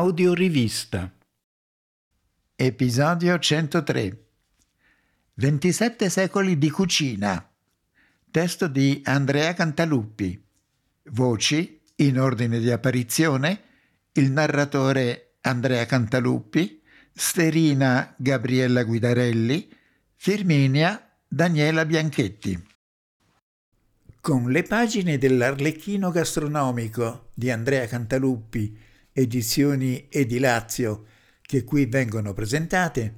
Audiorivista. Episodio 103. 27 secoli di cucina. Testo di Andrea Cantaluppi. Voci, in ordine di apparizione, il narratore Andrea Cantaluppi, Sterina Gabriella Guidarelli, Firminia Daniela Bianchetti. Con le pagine dell'Arlecchino gastronomico di Andrea Cantaluppi, edizioni Edilazio, che qui vengono presentate,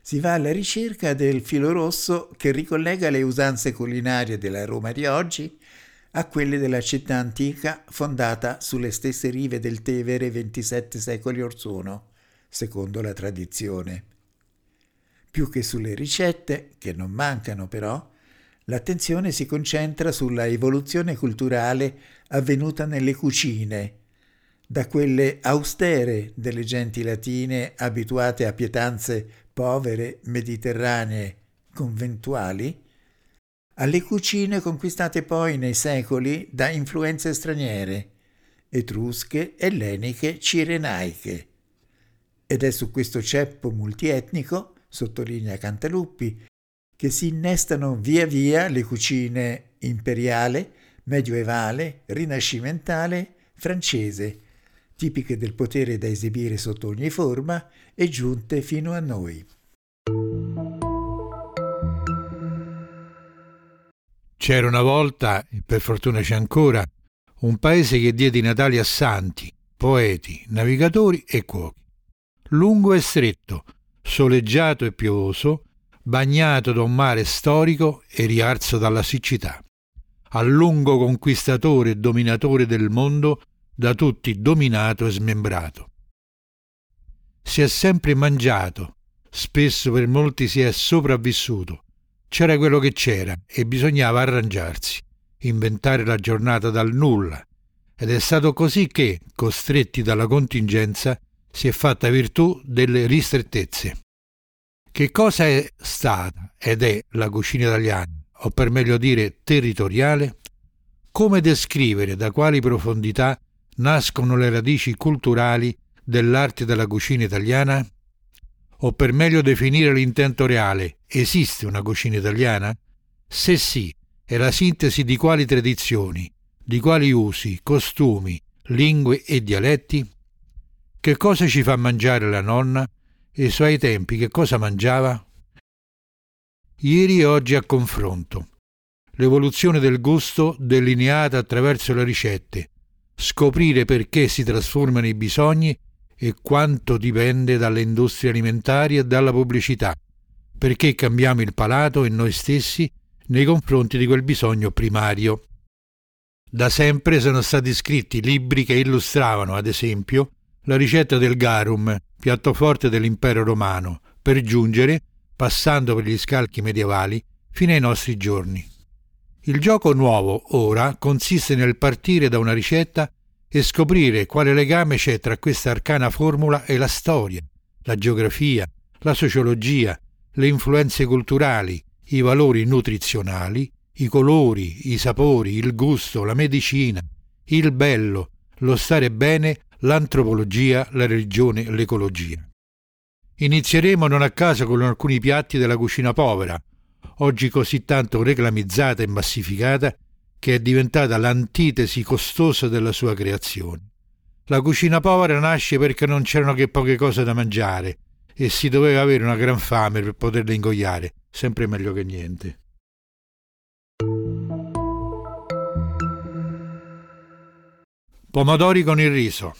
si va alla ricerca del filo rosso che ricollega le usanze culinarie della Roma di oggi a quelle della città antica fondata sulle stesse rive del Tevere 27 secoli or sono, secondo la tradizione. Più che sulle ricette, che non mancano però, l'attenzione si concentra sulla evoluzione culturale avvenuta nelle cucine, da quelle austere delle genti latine abituate a pietanze povere, mediterranee, conventuali, alle cucine conquistate poi nei secoli da influenze straniere, etrusche, elleniche, cirenaiche. Ed è su questo ceppo multietnico, sottolinea Cantaluppi, che si innestano via via le cucine imperiale, medioevale, rinascimentale, francese, tipiche del potere da esibire sotto ogni forma e giunte fino a noi. C'era una volta, e per fortuna c'è ancora, un paese che diede i natali a santi, poeti, navigatori e cuochi. Lungo e stretto, soleggiato e piovoso, bagnato da un mare storico e riarso dalla siccità. A lungo conquistatore e dominatore del mondo, da tutti dominato e smembrato. Si è sempre mangiato, spesso per molti si è sopravvissuto. C'era quello che c'era e bisognava arrangiarsi, inventare la giornata dal nulla. Ed è stato così che, costretti dalla contingenza, si è fatta virtù delle ristrettezze. Che cosa è stata ed è la cucina italiana, o per meglio dire territoriale? Come descrivere da quali profondità nascono le radici culturali dell'arte della cucina italiana? O per meglio definire l'intento reale, esiste una cucina italiana? Se sì, è la sintesi di quali tradizioni, di quali usi, costumi, lingue e dialetti? Che cosa ci fa mangiare la nonna? E ai suoi tempi che cosa mangiava? Ieri e oggi a confronto. L'evoluzione del gusto delineata attraverso le ricette, scoprire perché si trasformano i bisogni e quanto dipende dalle industrie alimentari e dalla pubblicità, perché cambiamo il palato e noi stessi nei confronti di quel bisogno primario. Da sempre sono stati scritti libri che illustravano, ad esempio, la ricetta del garum, piatto forte dell'impero romano, per giungere, passando per gli scalchi medievali, fino ai nostri giorni. Il gioco nuovo, ora, consiste nel partire da una ricetta e scoprire quale legame c'è tra questa arcana formula e la storia, la geografia, la sociologia, le influenze culturali, i valori nutrizionali, i colori, i sapori, il gusto, la medicina, il bello, lo stare bene, l'antropologia, la religione, l'ecologia. Inizieremo non a caso con alcuni piatti della cucina povera, oggi così tanto reclamizzata e massificata, che è diventata l'antitesi costosa della sua creazione. La cucina povera nasce perché non c'erano che poche cose da mangiare e si doveva avere una gran fame per poterle ingoiare, sempre meglio che niente. Pomodori con il riso.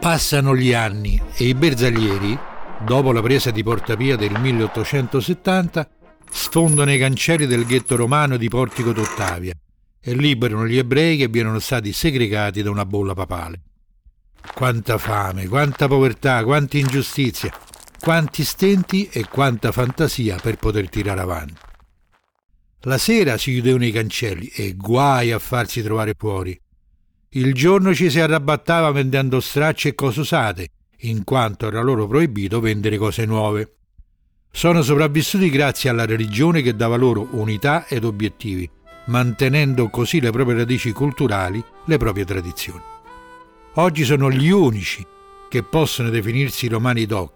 Passano gli anni e i bersaglieri dopo la presa di Portapia del 1870, sfondano i cancelli del ghetto romano di Portico d'Ottavia e liberano gli ebrei che vi stati segregati da una bolla papale. Quanta fame, quanta povertà, quanta ingiustizia, quanti stenti e quanta fantasia per poter tirare avanti. La sera si chiudevano i cancelli e guai a farsi trovare fuori. Il giorno ci si arrabattava vendendo stracce e cose usate in quanto era loro proibito vendere cose nuove. Sono sopravvissuti grazie alla religione che dava loro unità ed obiettivi, mantenendo così le proprie radici culturali, le proprie tradizioni. Oggi sono gli unici che possono definirsi romani doc,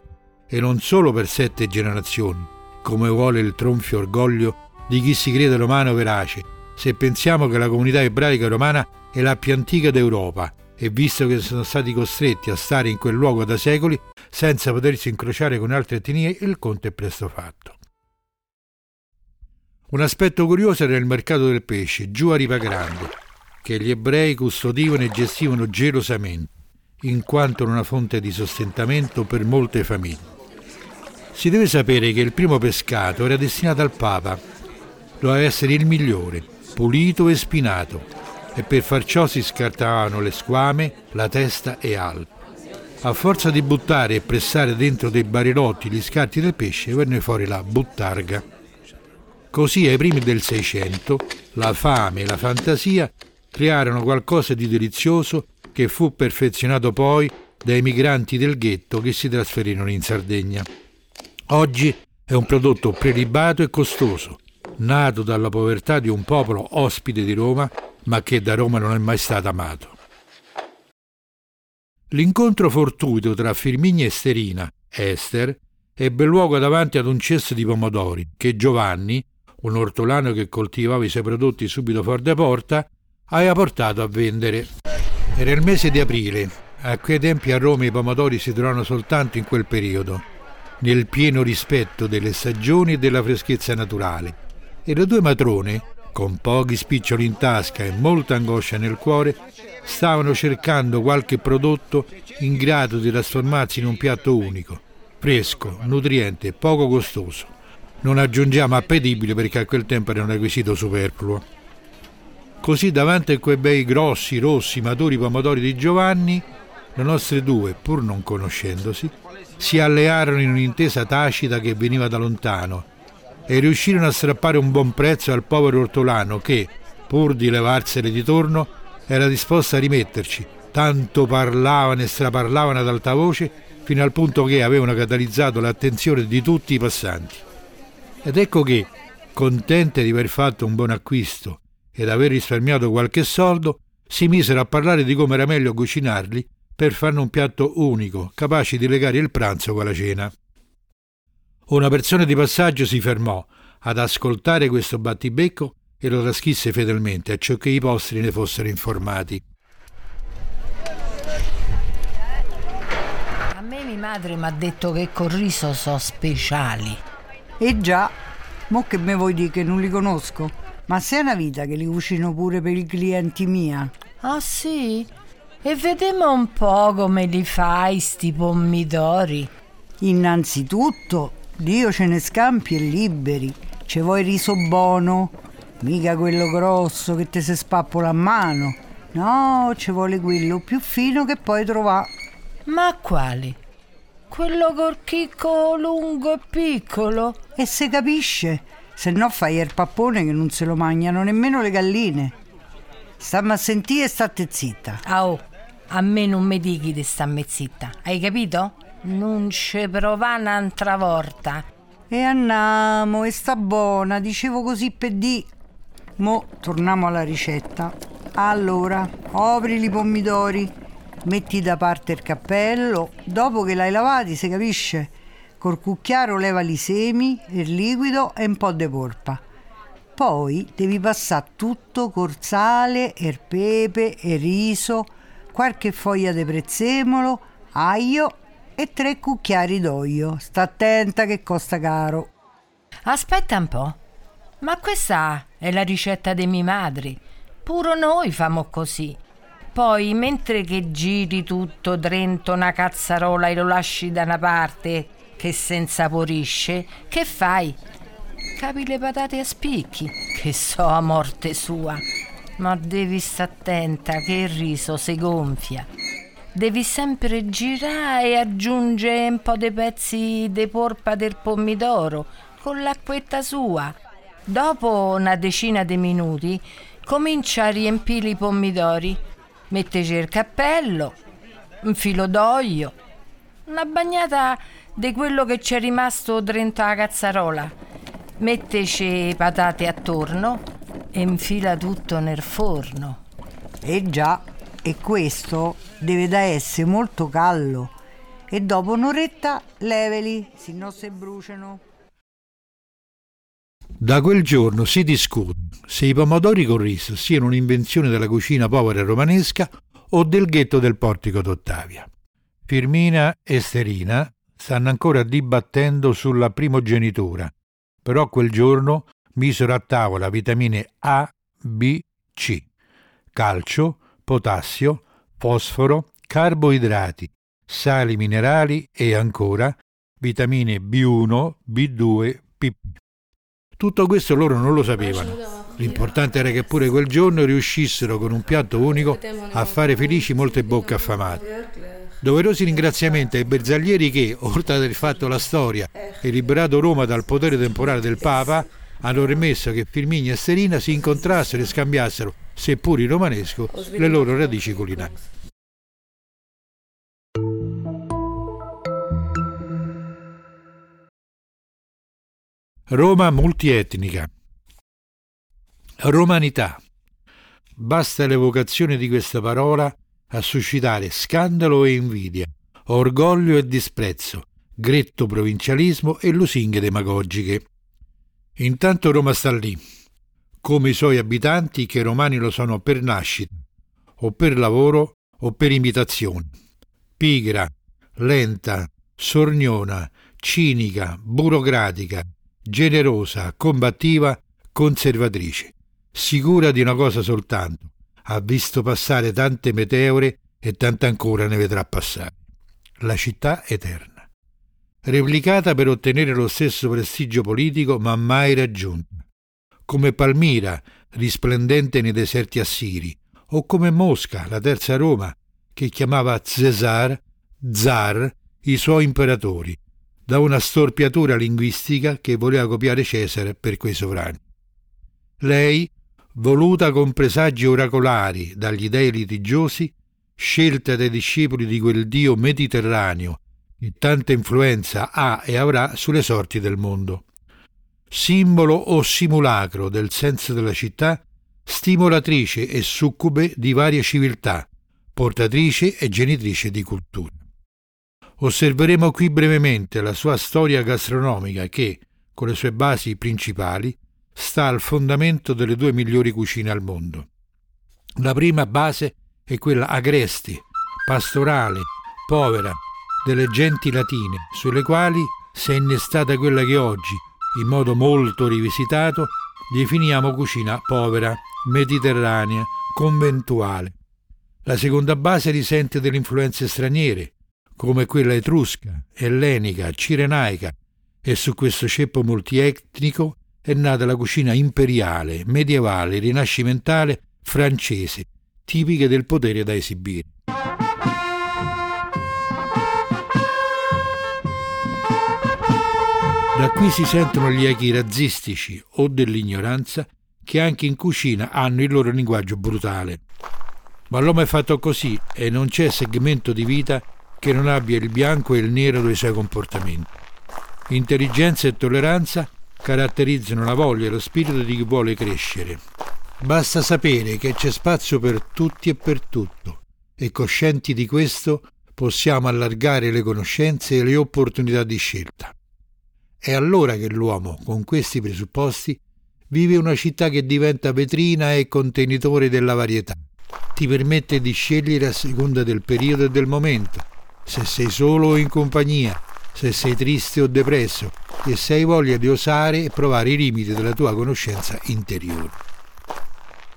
e non solo per sette generazioni, come vuole il tronfio orgoglio di chi si crede romano verace, se pensiamo che la comunità ebraica romana è la più antica d'Europa e visto che sono stati costretti a stare in quel luogo da secoli senza potersi incrociare con altre etnie, il conto è presto fatto. Un aspetto curioso era il mercato del pesce, giù a Riva Grande, che gli ebrei custodivano e gestivano gelosamente, in quanto una fonte di sostentamento per molte famiglie. Si deve sapere che il primo pescato era destinato al Papa, doveva essere il migliore, pulito e spinato, e per far ciò si scartavano le squame, la testa e altro. A forza di buttare e pressare dentro dei barilotti gli scarti del pesce venne fuori la buttarga. Così ai primi del Seicento la fame e la fantasia crearono qualcosa di delizioso che fu perfezionato poi dai migranti del ghetto che si trasferirono in Sardegna. Oggi è un prodotto prelibato e costoso, nato dalla povertà di un popolo ospite di Roma ma che da Roma non è mai stato amato. L'incontro fortuito tra Firminia e Sterina, Esther, ebbe luogo davanti ad un cesto di pomodori che Giovanni, un ortolano che coltivava i suoi prodotti subito fuori da porta, aveva portato a vendere. Era il mese di aprile. A quei tempi a Roma i pomodori si trovano soltanto in quel periodo, nel pieno rispetto delle stagioni e della freschezza naturale. E le due matrone, con pochi spiccioli in tasca e molta angoscia nel cuore, stavano cercando qualche prodotto in grado di trasformarsi in un piatto unico, fresco, nutriente e poco costoso. Non aggiungiamo appetibile perché a quel tempo era un requisito superfluo. Così davanti a quei bei grossi, rossi, maturi pomodori di Giovanni, le nostre due, pur non conoscendosi, si allearono in un'intesa tacita che veniva da lontano e riuscirono a strappare un buon prezzo al povero ortolano che, pur di levarsene di torno, era disposto a rimetterci. Tanto parlavano e straparlavano ad alta voce fino al punto che avevano catalizzato l'attenzione di tutti i passanti. Ed ecco che, contente di aver fatto un buon acquisto ed aver risparmiato qualche soldo, si misero a parlare di come era meglio cucinarli per farne un piatto unico, capace di legare il pranzo con la cena. Una persona di passaggio si fermò ad ascoltare questo battibecco e lo trascrisse fedelmente a ciò che i postri ne fossero informati. A me mia madre mi ha detto che col riso so speciali. E già, mo che me vuoi dire che non li conosco? Ma sei una vita che li cucino pure per i clienti mia. Ah sì? E vediamo un po' come li fai sti pomidori. Innanzitutto Dio ce ne scampi e liberi. Ce vuoi riso buono? Mica quello grosso che ti si spappola a mano. No, ci vuole quello più fino che puoi trovare. Ma quali? Quello col chicco lungo e piccolo? E se capisce, se no fai il pappone che non se lo mangiano nemmeno le galline. Stammi a sentire e state zitta. Ah, oh, a me non mi dichi di stammi zitta, hai capito? Non ci prova un'altra volta. E andiamo, e sta buona, dicevo così per di. Mo torniamo alla ricetta. Allora, opri i pomidori, metti da parte il cappello, dopo che l'hai lavati, si capisce? Col cucchiaro leva i semi, il liquido e un po' di polpa. Poi devi passare tutto col sale, il pepe, il riso, qualche foglia di prezzemolo, aglio e tre cucchiari d'olio. Sta attenta che costa caro. Aspetta un po'. Ma questa è la ricetta di mia madre. Puro noi famo così. Poi, mentre che giri tutto dentro una cazzarola e lo lasci da una parte che si insaporisce, che fai? Capi le patate a spicchi, che so a morte sua. Ma devi stare attenta che il riso si gonfia devi sempre girare e aggiungere un po' di pezzi di polpa del pomidoro con l'acquetta sua. Dopo una decina di minuti comincia a riempire i pomidori, metteci il cappello, un filo d'olio, una bagnata di quello che c'è rimasto dentro la cazzarola, metteci patate attorno, e infila tutto nel forno. E già, e questo deve da essere molto callo. E dopo un'oretta leveli, se no se bruciano. Da quel giorno si discute se i pomodori con riso siano un'invenzione della cucina povera romanesca o del ghetto del portico d'Ottavia. Firmina e Sterina stanno ancora dibattendo sulla primogenitura, però quel giorno misero a tavola vitamine A, B, C, calcio, potassio, fosforo, carboidrati, sali minerali e ancora vitamine B1, B2, PP. Tutto questo loro non lo sapevano. L'importante era che pure quel giorno riuscissero con un piatto unico a fare felici molte bocche affamate. Doverosi ringraziamenti ai bersaglieri che, oltre ad aver fatto la storia e liberato Roma dal potere temporale del Papa, hanno permesso che Firmini e Serina si incontrassero e scambiassero, seppur in romanesco, le loro radici culinarie. Roma multietnica. Romanità. Basta l'evocazione di questa parola a suscitare scandalo e invidia, orgoglio e disprezzo, gretto provincialismo e lusinghe demagogiche. Intanto Roma sta lì, come i suoi abitanti che romani lo sono per nascita, o per lavoro o per imitazione. Pigra, lenta, sorniona, cinica, burocratica, generosa, combattiva, conservatrice, sicura di una cosa soltanto, ha visto passare tante meteore e tante ancora ne vedrà passare. La città eterna. Replicata per ottenere lo stesso prestigio politico ma mai raggiunta. Come Palmira, risplendente nei deserti assiri, o come Mosca, la terza Roma, che chiamava Cesar, Zar, i suoi imperatori, da una storpiatura linguistica che voleva copiare Cesare per quei sovrani. Lei, voluta con presagi oracolari dagli dei litigiosi, scelta dai discepoli di quel dio mediterraneo che tanta influenza ha e avrà sulle sorti del mondo. Simbolo o simulacro del senso della città, stimolatrice e succube di varie civiltà, portatrice e genitrice di cultura. Osserveremo qui brevemente la sua storia gastronomica che, con le sue basi principali, sta al fondamento delle due migliori cucine al mondo. La prima base è quella agresti, pastorale, povera, delle genti latine, sulle quali si è innestata quella che oggi, in modo molto rivisitato, definiamo cucina povera, mediterranea, conventuale. La seconda base risente delle influenze straniere, come quella etrusca, ellenica, cirenaica, e su questo ceppo multietnico è nata la cucina imperiale, medievale, rinascimentale, francese, tipiche del potere da esibire. Da qui si sentono gli echi razzistici o dell'ignoranza che anche in cucina hanno il loro linguaggio brutale. Ma l'uomo è fatto così e non c'è segmento di vita che non abbia il bianco e il nero dei suoi comportamenti. Intelligenza e tolleranza caratterizzano la voglia e lo spirito di chi vuole crescere. Basta sapere che c'è spazio per tutti e per tutto e coscienti di questo possiamo allargare le conoscenze e le opportunità di scelta. È allora che l'uomo, con questi presupposti, vive una città che diventa vetrina e contenitore della varietà. Ti permette di scegliere a seconda del periodo e del momento, se sei solo o in compagnia, se sei triste o depresso e se hai voglia di osare e provare i limiti della tua conoscenza interiore.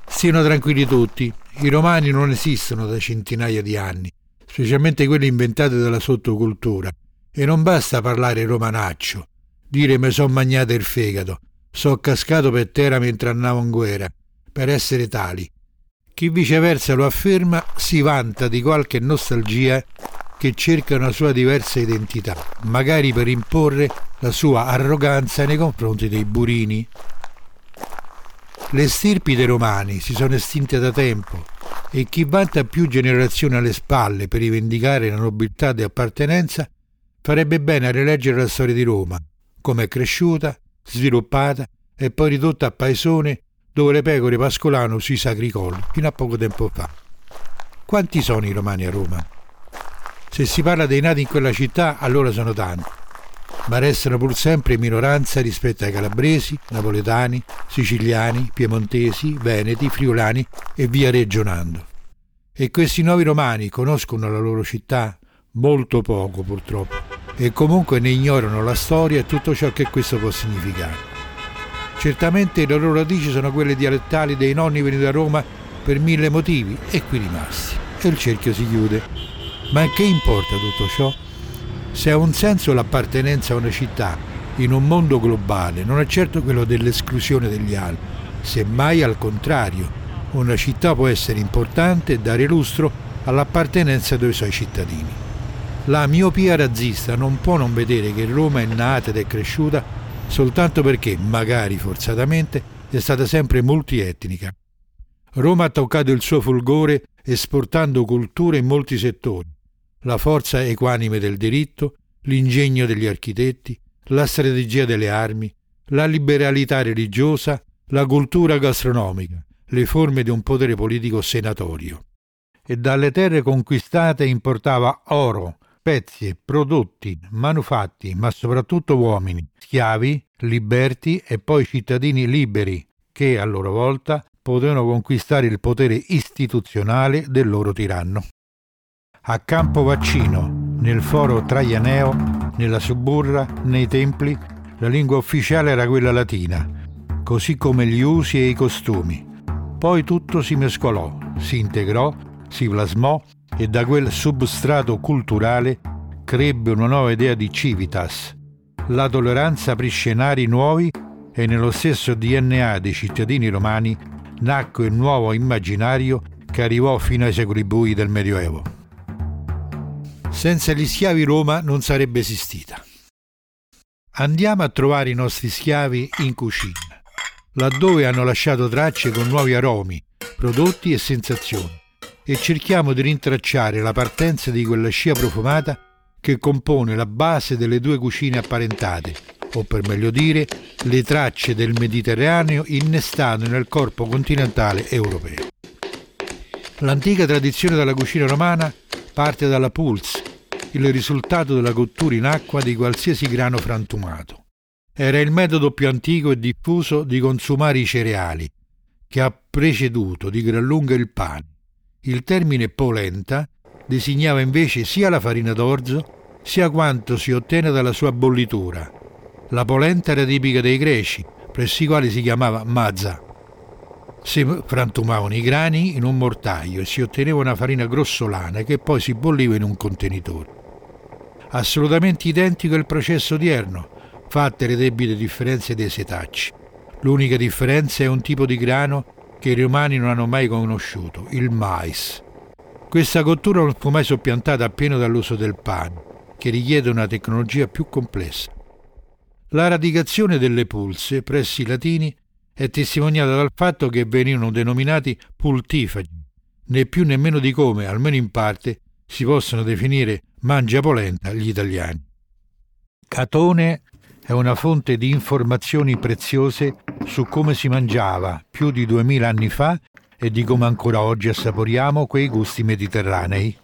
Stiano tranquilli tutti, i romani non esistono da centinaia di anni, specialmente quelli inventati dalla sottocultura, e non basta parlare romanaccio, dire mi son magnato il fegato, so cascato per terra mentre andavo in guerra, per essere tali. Chi viceversa lo afferma si vanta di qualche nostalgia che cerca una sua diversa identità, magari per imporre la sua arroganza nei confronti dei burini. Le stirpi dei romani si sono estinte da tempo e chi vanta più generazioni alle spalle per rivendicare la nobiltà di appartenenza farebbe bene a rileggere la storia di Roma, come è cresciuta, sviluppata e poi ridotta a paesone dove le pecore pascolavano sui sacri colli fino a poco tempo fa. Quanti sono i romani a Roma? Se si parla dei nati in quella città, allora sono tanti, ma restano pur sempre in minoranza rispetto ai calabresi, napoletani, siciliani, piemontesi, veneti, friulani e via regionando. E questi nuovi romani conoscono la loro città? Molto poco purtroppo, e comunque ne ignorano la storia e tutto ciò che questo può significare. Certamente le loro radici sono quelle dialettali dei nonni venuti a Roma per mille motivi e qui rimasti. E il cerchio si chiude. Ma che importa tutto ciò? Se ha un senso l'appartenenza a una città in un mondo globale, non è certo quello dell'esclusione degli altri, semmai al contrario. Una città può essere importante e dare lustro all'appartenenza dei suoi cittadini. La miopia razzista non può non vedere che Roma è nata ed è cresciuta soltanto perché, magari forzatamente, è stata sempre multietnica. Roma ha toccato il suo fulgore esportando culture in molti settori, la forza equanime del diritto, l'ingegno degli architetti, la strategia delle armi, la liberalità religiosa, la cultura gastronomica, le forme di un potere politico senatorio. E dalle terre conquistate importava oro, spezie, prodotti, manufatti, ma soprattutto uomini, schiavi, liberti e poi cittadini liberi, che a loro volta potevano conquistare il potere istituzionale del loro tiranno. A Campo Vaccino, nel foro Traianeo, nella Suburra, nei templi, la lingua ufficiale era quella latina, così come gli usi e i costumi. Poi tutto si mescolò, si integrò, si plasmò e da quel substrato culturale crebbe una nuova idea di civitas. La tolleranza aprì scenari nuovi e nello stesso DNA dei cittadini romani nacque un nuovo immaginario che arrivò fino ai secoli bui del Medioevo. Senza gli schiavi Roma non sarebbe esistita. Andiamo a trovare i nostri schiavi in cucina, laddove hanno lasciato tracce con nuovi aromi, prodotti e sensazioni e cerchiamo di rintracciare la partenza di quella scia profumata che compone la base delle due cucine apparentate, o per meglio dire, le tracce del Mediterraneo innestate nel corpo continentale europeo. L'antica tradizione della cucina romana parte dalla pulse, il risultato della cottura in acqua di qualsiasi grano frantumato. Era il metodo più antico e diffuso di consumare i cereali, che ha preceduto di gran lunga il pane. Il termine polenta designava invece sia la farina d'orzo sia quanto si ottiene dalla sua bollitura. La polenta era tipica dei greci, presso i quali si chiamava mazza. Si frantumavano i grani in un mortaio e si otteneva una farina grossolana che poi si bolliva in un contenitore. Assolutamente identico al processo odierno, fatte le debite differenze dei setacci. L'unica differenza è un tipo di grano che i romani non hanno mai conosciuto, il mais. Questa cottura non fu mai soppiantata appieno dall'uso del pane, che richiede una tecnologia più complessa. La radicazione delle pulse presso i latini è testimoniata dal fatto che venivano denominati pultifagi, né più né meno di come, almeno in parte, si possono definire mangia polenta gli italiani. Catone è una fonte di informazioni preziose su come si mangiava più di duemila anni fa e di come ancora oggi assaporiamo quei gusti mediterranei.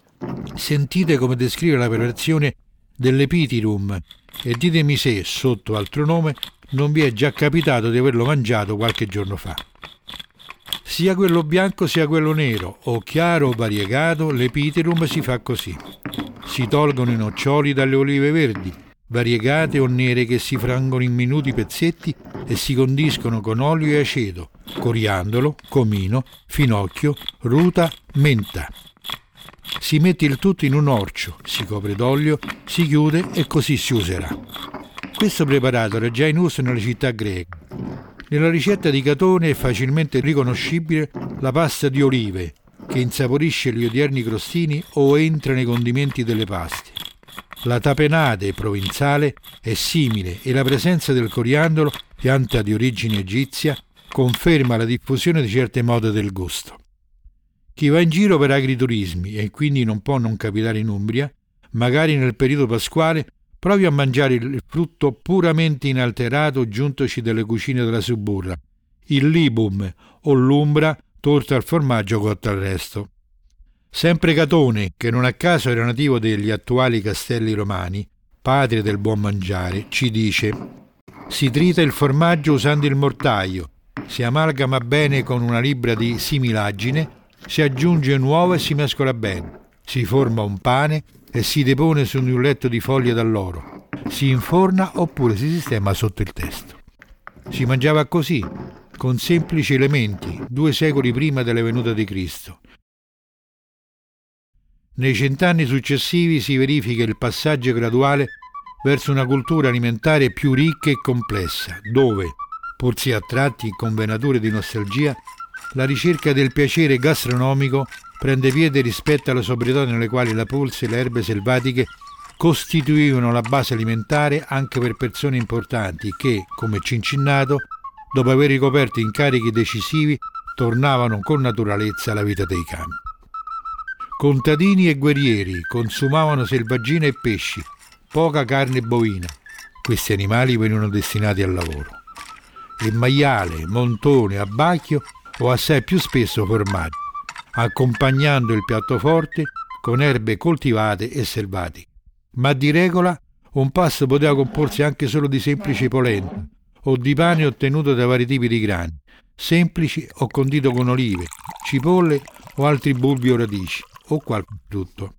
Sentite come descrive la preparazione dell'epitirum e ditemi se, sotto altro nome, non vi è già capitato di averlo mangiato qualche giorno fa. Sia quello bianco sia quello nero, o chiaro o variegato, l'epitirum si fa così. Si tolgono i noccioli dalle olive verdi, variegate o nere che si frangono in minuti pezzetti e si condiscono con olio e aceto, coriandolo, comino, finocchio, ruta, menta. Si mette il tutto in un orcio, si copre d'olio, si chiude e così si userà. Questo preparato era già in uso nelle città greche. Nella ricetta di Catone è facilmente riconoscibile la pasta di olive, che insaporisce gli odierni crostini o entra nei condimenti delle paste. La tapenade provenzale è simile e la presenza del coriandolo, pianta di origine egizia, conferma la diffusione di certe mode del gusto. Chi va in giro per agriturismi e quindi non può non capitare in Umbria, magari nel periodo pasquale, provi a mangiare il frutto puramente inalterato giuntoci dalle cucine della Suburra, il libum o l'umbra torta al formaggio cotto al resto. Sempre Catone, che non a caso era nativo degli attuali castelli romani, padre del buon mangiare, ci dice si trita il formaggio usando il mortaio, si amalgama bene con una libra di similagine, si aggiunge un uovo e si mescola bene, si forma un pane e si depone su un letto di foglie d'alloro, si inforna oppure si sistema sotto il testo. Si mangiava così, con semplici elementi, due secoli prima della venuta di Cristo. Nei cent'anni successivi si verifica il passaggio graduale verso una cultura alimentare più ricca e complessa, dove, pur si attratti con venature di nostalgia, la ricerca del piacere gastronomico prende piede rispetto alle sobrietà nelle quali la polsa e le erbe selvatiche costituivano la base alimentare anche per persone importanti che, come Cincinnato, dopo aver ricoperto incarichi decisivi, tornavano con naturalezza alla vita dei campi. Contadini e guerrieri consumavano selvaggina e pesci, poca carne bovina. Questi animali venivano destinati al lavoro. E maiale, montone, abbacchio o assai più spesso formaggio, accompagnando il piatto forte con erbe coltivate e selvatiche. Ma di regola un pasto poteva comporsi anche solo di semplice polenta o di pane ottenuto da vari tipi di grani, semplici o condito con olive, cipolle o altri bulbi o radici, o qualche frutto.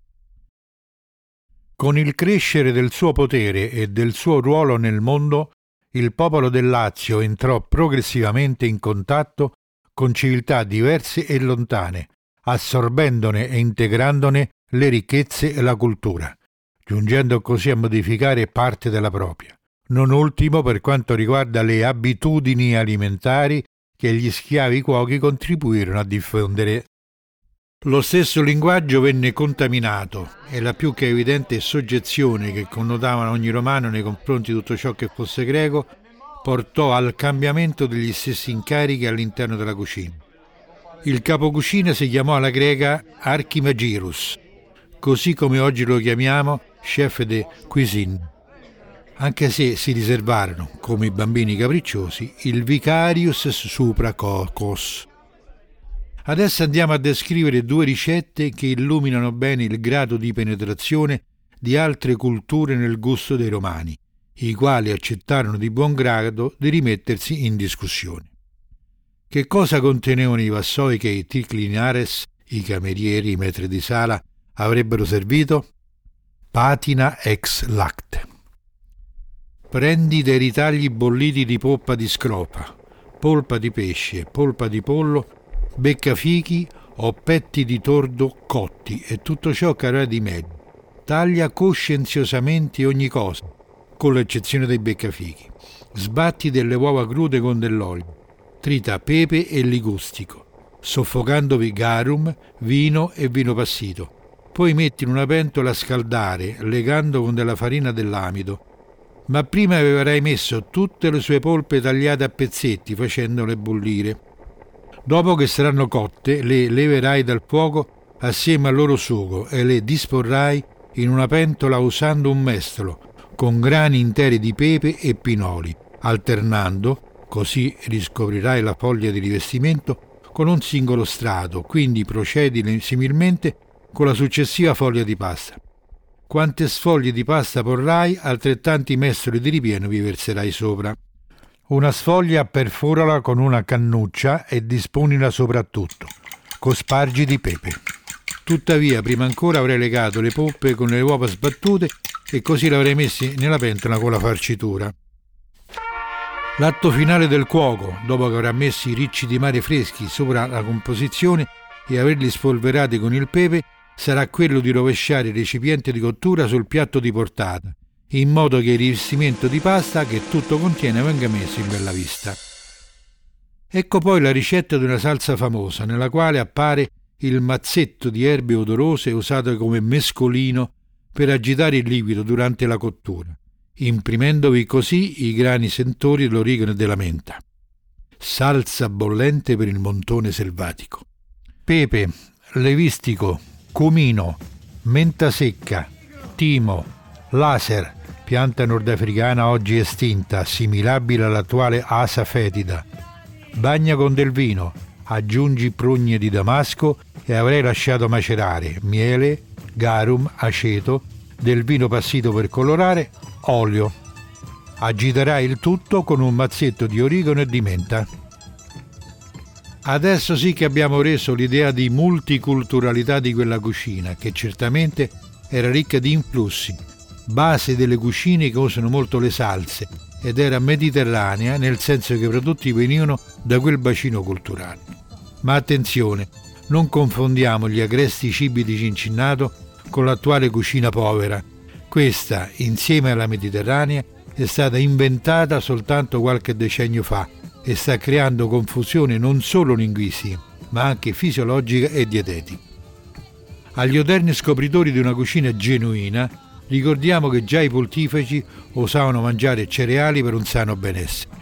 Con il crescere del suo potere e del suo ruolo nel mondo, il popolo del Lazio entrò progressivamente in contatto con civiltà diverse e lontane, assorbendone e integrandone le ricchezze e la cultura, giungendo così a modificare parte della propria. Non ultimo per quanto riguarda le abitudini alimentari che gli schiavi cuochi contribuirono a diffondere lo stesso linguaggio venne contaminato. E la più che evidente soggezione che connotava ogni romano nei confronti di tutto ciò che fosse greco portò al cambiamento degli stessi incarichi all'interno della cucina. Il capocucina si chiamò alla greca Archimagirus, così come oggi lo chiamiamo chef de cuisine, anche se si riservarono, come i bambini capricciosi, il vicarius supra cocos Adesso andiamo a descrivere due ricette che illuminano bene il grado di penetrazione di altre culture nel gusto dei romani, i quali accettarono di buon grado di rimettersi in discussione. Che cosa contenevano i vassoi che i triclinares, i camerieri, i metri di sala, avrebbero servito? Patina ex lacte. Prendi dei ritagli bolliti di poppa di scropa, polpa di pesce polpa di pollo beccafichi o petti di tordo cotti e tutto ciò che avrà di meglio. Taglia coscienziosamente ogni cosa, con l'eccezione dei beccafichi. Sbatti delle uova crude con dell'olio. Trita pepe e ligustico, soffocandovi garum, vino e vino passito. Poi metti in una pentola a scaldare, legando con della farina dell'amido. Ma prima avrai messo tutte le sue polpe tagliate a pezzetti, facendole bollire Dopo che saranno cotte, le leverai dal fuoco assieme al loro sugo e le disporrai in una pentola usando un mestolo con grani interi di pepe e pinoli, alternando, così riscoprirai la foglia di rivestimento con un singolo strato, quindi procedi similmente con la successiva foglia di pasta. Quante sfoglie di pasta porrai, altrettanti mestoli di ripieno vi verserai sopra. Una sfoglia perforala con una cannuccia e disponila soprattutto. Cospargi di pepe. Tuttavia, prima ancora avrei legato le poppe con le uova sbattute e così le avrei messi nella pentola con la farcitura. L'atto finale del cuoco, dopo che avrà messo i ricci di mare freschi sopra la composizione e averli spolverati con il pepe, sarà quello di rovesciare il recipiente di cottura sul piatto di portata in modo che il rivestimento di pasta che tutto contiene venga messo in bella vista. Ecco poi la ricetta di una salsa famosa, nella quale appare il mazzetto di erbe odorose usato come mescolino per agitare il liquido durante la cottura, imprimendovi così i grani sentori dell'origano e della menta. Salsa bollente per il montone selvatico. Pepe, levistico, cumino, menta secca, timo, laser, pianta nordafricana oggi estinta, assimilabile all'attuale asa fetida, bagna con del vino, aggiungi prugne di damasco e avrai lasciato macerare miele, garum, aceto, del vino passito per colorare, olio. Agiterai il tutto con un mazzetto di origano e di menta. Adesso sì che abbiamo reso l'idea di multiculturalità di quella cucina, che certamente era ricca di influssi, base delle cucine che usano molto le salse, ed era mediterranea nel senso che i prodotti venivano da quel bacino culturale. Ma attenzione, non confondiamo gli agresti cibi di Cincinnato con l'attuale cucina povera. Questa, insieme alla mediterranea, è stata inventata soltanto qualche decennio fa e sta creando confusione non solo linguistica, ma anche fisiologica e dietetica. Agli odierni scopritori di una cucina genuina, ricordiamo che già i pontefici osavano mangiare cereali per un sano benessere.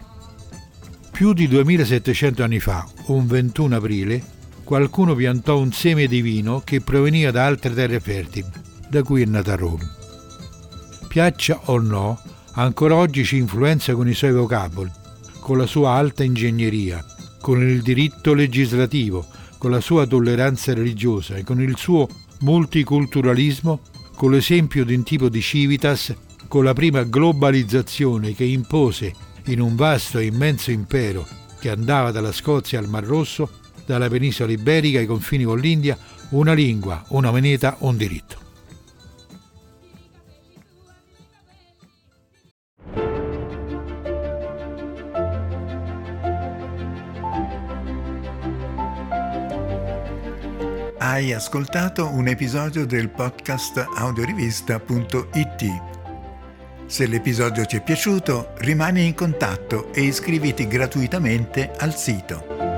Più di 2700 anni fa, un 21 aprile, qualcuno piantò un seme di vino che proveniva da altre terre fertili, da cui è nata Roma. Piaccia o no, ancora oggi ci influenza con i suoi vocaboli, con la sua alta ingegneria, con il diritto legislativo, con la sua tolleranza religiosa e con il suo multiculturalismo, con l'esempio di un tipo di civitas, con la prima globalizzazione che impose in un vasto e immenso impero che andava dalla Scozia al Mar Rosso, dalla penisola iberica ai confini con l'India, una lingua, una moneta, un diritto. Hai ascoltato un episodio del podcast audiorivista.it. Se l'episodio ti è piaciuto, rimani in contatto e iscriviti gratuitamente al sito.